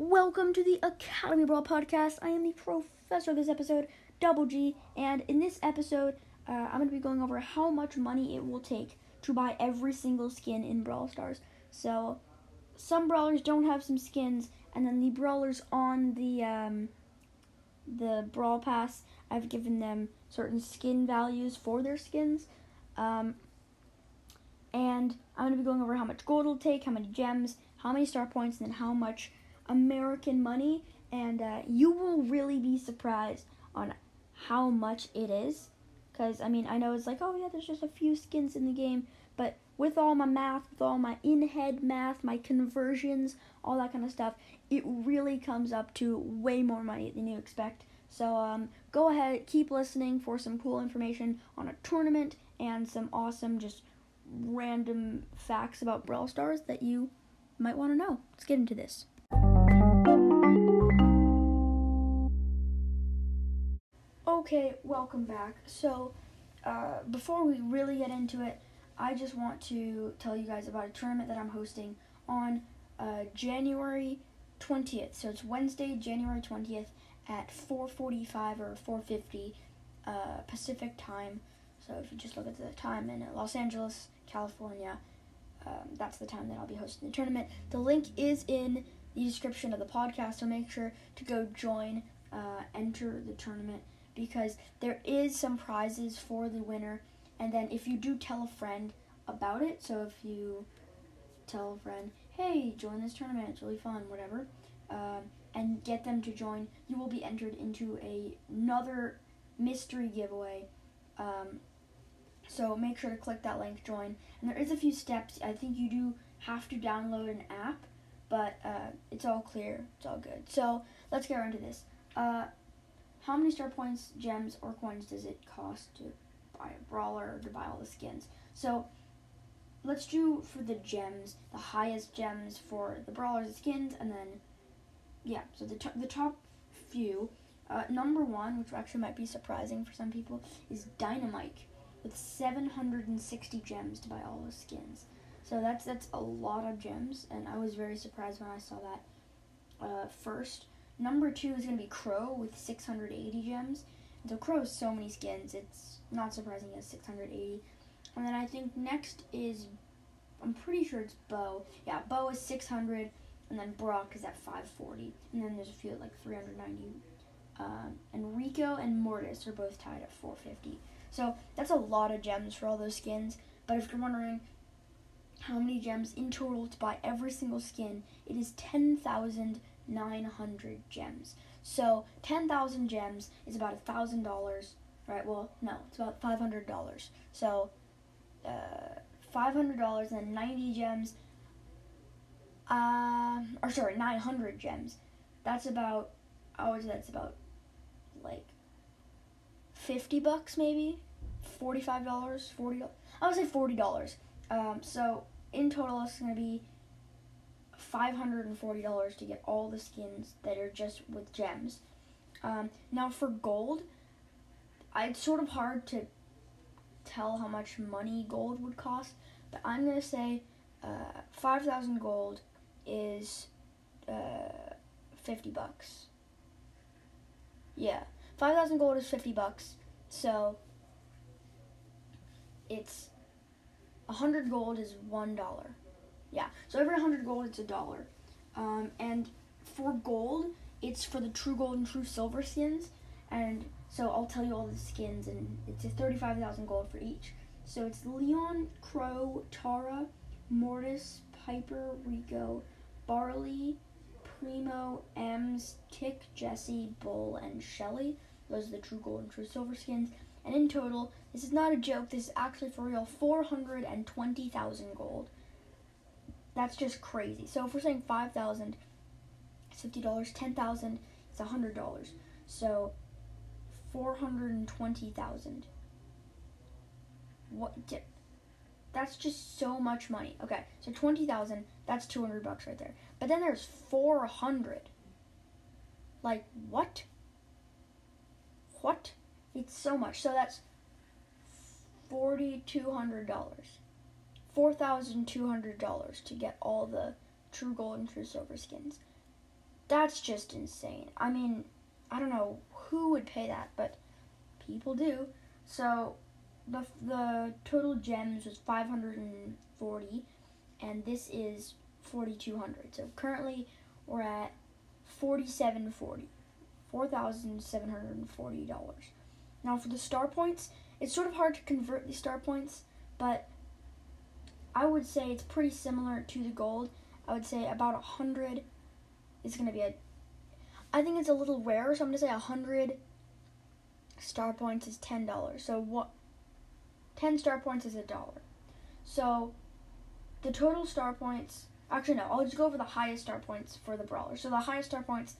Welcome to the Academy Brawl podcast. I am the professor of this episode, Double G, and in this episode, uh, I'm going to be going over how much money it will take to buy every single skin in Brawl Stars. So, some brawlers don't have some skins, and then the brawlers on the um, the Brawl Pass, I've given them certain skin values for their skins. Um, and I'm going to be going over how much gold it'll take, how many gems, how many star points, and then how much American money. And uh, you will really be surprised on how much it is. Because, I mean, I know it's like, oh, yeah, there's just a few skins in the game. But with all my math, with all my in head math, my conversions, all that kind of stuff, it really comes up to way more money than you expect. So um, go ahead, keep listening for some cool information on a tournament and some awesome, just random facts about Brawl Stars that you might want to know. Let's get into this. Okay, welcome back. So, uh, before we really get into it, I just want to tell you guys about a tournament that I'm hosting on uh, January 20th. So it's Wednesday, January 20th at 4:45 or 4:50 uh, Pacific time. So if you just look at the time in Los Angeles, California, um, that's the time that I'll be hosting the tournament. The link is in the description of the podcast, so make sure to go join, uh, enter the tournament because there is some prizes for the winner. And then if you do tell a friend about it, so if you tell a friend, hey, join this tournament, it's really fun, whatever, um, and get them to join, you will be entered into a, another mystery giveaway. Um, so make sure to click that link, join. And there is a few steps. I think you do have to download an app, but uh, it's all clear. It's all good. So let's get right into this. Uh, how many star points, gems, or coins does it cost to buy a brawler or to buy all the skins? So let's do for the gems, the highest gems for the brawlers and skins, and then yeah. So the to- the top few. Uh, number one, which actually might be surprising for some people, is Dynamike with 760 gems to buy all the skins. So that's that's a lot of gems, and I was very surprised when I saw that uh, first. Number two is going to be Crow with 680 gems. And so Crow has so many skins, it's not surprising it's 680. And then I think next is, I'm pretty sure it's Bo. Yeah, Bo is 600, and then Brock is at 540. And then there's a few at like 390. Um, and Rico and Mortis are both tied at 450. So that's a lot of gems for all those skins. But if you're wondering how many gems in total to buy every single skin, it is 10,900 gems. So 10,000 gems is about $1,000, right? Well, no, it's about $500. So uh, $500 and 90 gems, um, or sorry, 900 gems. That's about, I would say that's about like 50 bucks maybe $45 40 i would say $40 um, so in total it's going to be $540 to get all the skins that are just with gems um, now for gold it's sort of hard to tell how much money gold would cost but i'm going to say uh, 5000 gold is uh, 50 bucks yeah 5000 gold is 50 bucks so it's 100 gold is $1. Yeah, so every 100 gold it's a dollar. Um, and for gold, it's for the true gold and true silver skins. And so I'll tell you all the skins, and it's a 35,000 gold for each. So it's Leon, Crow, Tara, Mortis, Piper, Rico, Barley, Primo, Emz, Tick, Jesse, Bull, and Shelly. Those are the true gold and true silver skins. And in total, this is not a joke, this is actually for real 420,000 gold. That's just crazy. So if we're saying 5,000, it's $50, 10,000, it's a $100. So 420,000. What? That's just so much money. Okay, so 20,000, that's 200 bucks right there. But then there's 400. Like, what? What? It's so much. So that's $4,200. $4,200 to get all the true gold and true silver skins. That's just insane. I mean, I don't know who would pay that, but people do. So the the total gems was 540 and this is 4200. So currently we're at 4740. $4,740. Now for the star points, it's sort of hard to convert the star points, but I would say it's pretty similar to the gold. I would say about a hundred is going to be a. I think it's a little rare, so I'm going to say a hundred star points is ten dollars. So what? Ten star points is a dollar. So the total star points. Actually, no. I'll just go over the highest star points for the brawler. So the highest star points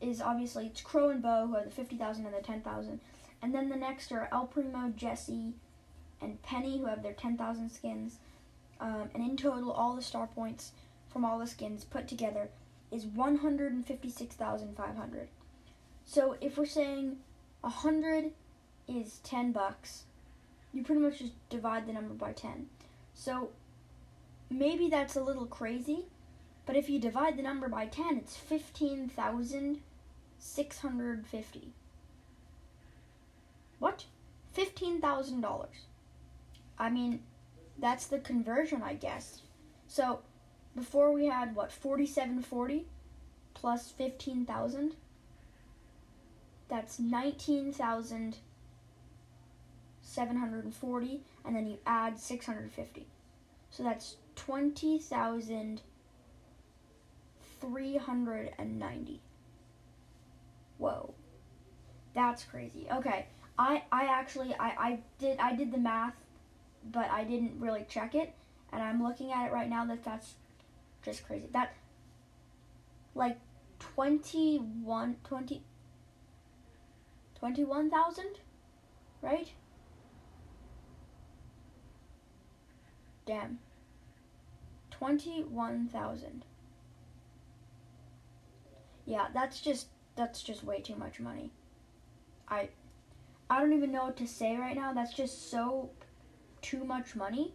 is obviously it's Crow and Bo who have the fifty thousand and the ten thousand, and then the next are El Primo, Jesse, and Penny who have their ten thousand skins. Um, and in total, all the star points from all the skins put together is 156,500. So if we're saying 100 is 10 bucks, you pretty much just divide the number by 10. So maybe that's a little crazy, but if you divide the number by 10, it's 15,650. What? $15,000. I mean, that's the conversion, I guess. So before we had what 4740 plus 15,000. That's 19,740 and then you add 650. So that's 20,390. Whoa. That's crazy. Okay. I I actually I I did I did the math but I didn't really check it and I'm looking at it right now that that's just crazy. That like 21 20 21,000, right? Damn. 21,000. Yeah, that's just that's just way too much money. I I don't even know what to say right now. That's just so too much money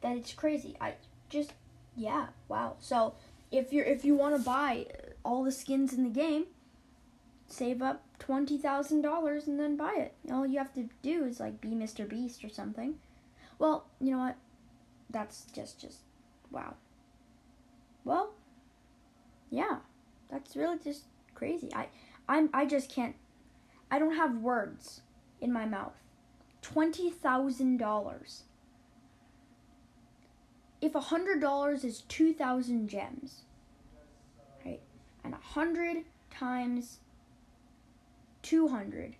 that it's crazy. I just yeah, wow. So if you're if you want to buy all the skins in the game, save up twenty thousand dollars and then buy it. All you have to do is like be Mr. Beast or something. Well, you know what? That's just just wow. Well, yeah, that's really just crazy. I I'm I just can't. I don't have words in my mouth. Twenty thousand dollars if a hundred dollars is two thousand gems, right, and a hundred times two hundred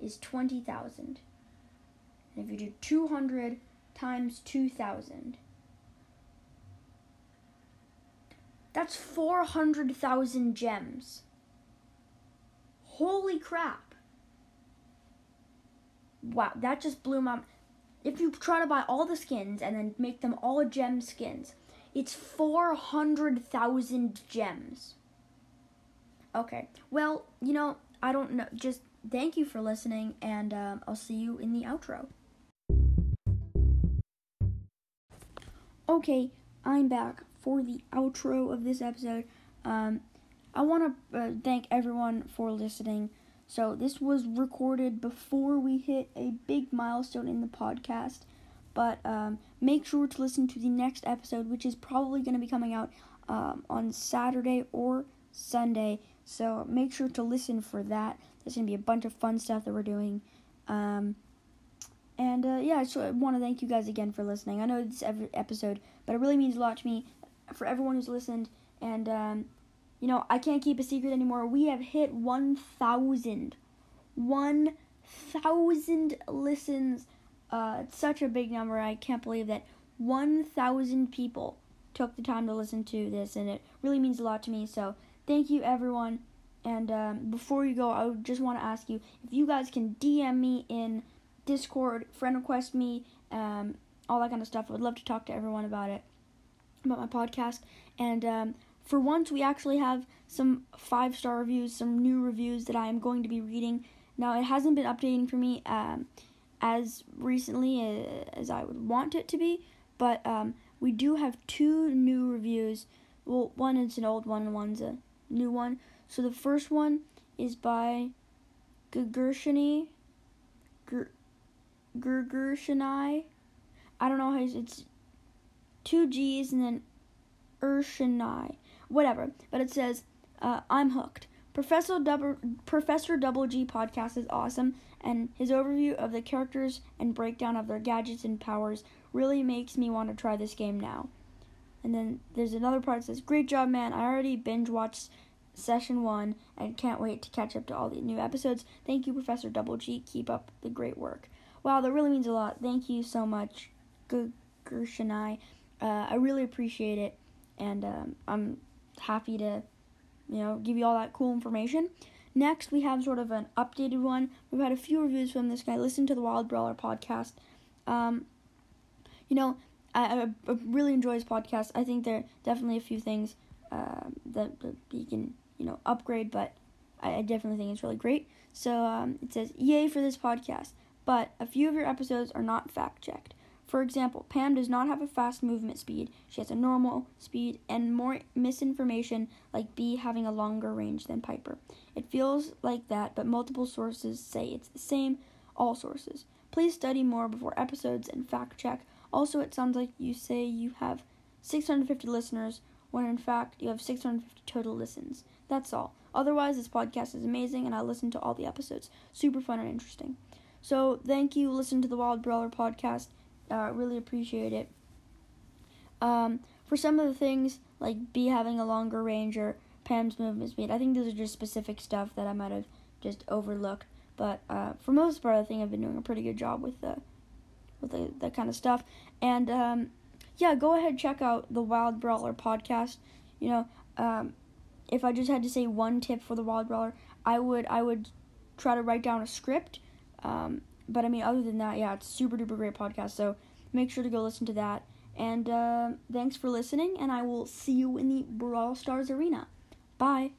is twenty thousand, and if you do two hundred times two thousand, that's four hundred thousand gems. Holy crap! Wow, that just blew my if you try to buy all the skins and then make them all gem skins, it's 400,000 gems. Okay, well, you know, I don't know. Just thank you for listening, and um, I'll see you in the outro. Okay, I'm back for the outro of this episode. Um, I want to uh, thank everyone for listening. So this was recorded before we hit a big milestone in the podcast. But um, make sure to listen to the next episode, which is probably going to be coming out um, on Saturday or Sunday. So make sure to listen for that. There's going to be a bunch of fun stuff that we're doing. Um, and uh, yeah, I just want to thank you guys again for listening. I know it's every episode, but it really means a lot to me for everyone who's listened. And um, you know, I can't keep a secret anymore. We have hit 1,000. 1,000 listens. Uh, it's such a big number. I can't believe that 1,000 people took the time to listen to this, and it really means a lot to me. So, thank you, everyone. And um, before you go, I just want to ask you if you guys can DM me in Discord, friend request me, um, all that kind of stuff. I would love to talk to everyone about it, about my podcast. And um, for once, we actually have some five star reviews, some new reviews that I am going to be reading. Now, it hasn't been updating for me um, as recently as I would want it to be, but um, we do have two new reviews. Well, one is an old one, and one's a new one. So the first one is by Gurgershani. Gurgershani. I don't know how it's two G's and then Urshani. Whatever. But it says, uh, I'm hooked. Professor Double, Professor Double G podcast is awesome, and his overview of the characters and breakdown of their gadgets and powers really makes me want to try this game now. And then there's another part that says, Great job, man. I already binge watched session one and can't wait to catch up to all the new episodes. Thank you, Professor Double G. Keep up the great work. Wow, that really means a lot. Thank you so much, Gershanai. Uh, I really appreciate it, and um, I'm happy to, you know, give you all that cool information. Next, we have sort of an updated one. We've had a few reviews from this guy. Listen to the Wild Brawler podcast. Um, you know, I, I, really enjoy his podcast. I think there are definitely a few things uh, that, that he can, you know, upgrade, but I, I definitely think it's really great. So um, it says, Yay for this podcast, but a few of your episodes are not fact checked. For example, Pam does not have a fast movement speed. She has a normal speed and more misinformation, like Bea having a longer range than Piper. It feels like that, but multiple sources say it's the same. All sources. Please study more before episodes and fact check also, it sounds like you say you have 650 listeners when in fact you have 650 total listens. That's all. Otherwise, this podcast is amazing and I listen to all the episodes. Super fun and interesting. So, thank you. Listen to the Wild Brawler podcast. Uh, really appreciate it. Um, for some of the things, like Bea having a longer range or Pam's movement speed, I think those are just specific stuff that I might have just overlooked. But uh, for most part, I think I've been doing a pretty good job with the with the, that kind of stuff. And um, yeah, go ahead check out the Wild Brawler podcast. You know, um, if I just had to say one tip for the Wild Brawler, I would I would try to write down a script. Um, but I mean, other than that, yeah, it's super duper great podcast. So make sure to go listen to that. And uh, thanks for listening, and I will see you in the Brawl Stars arena. Bye.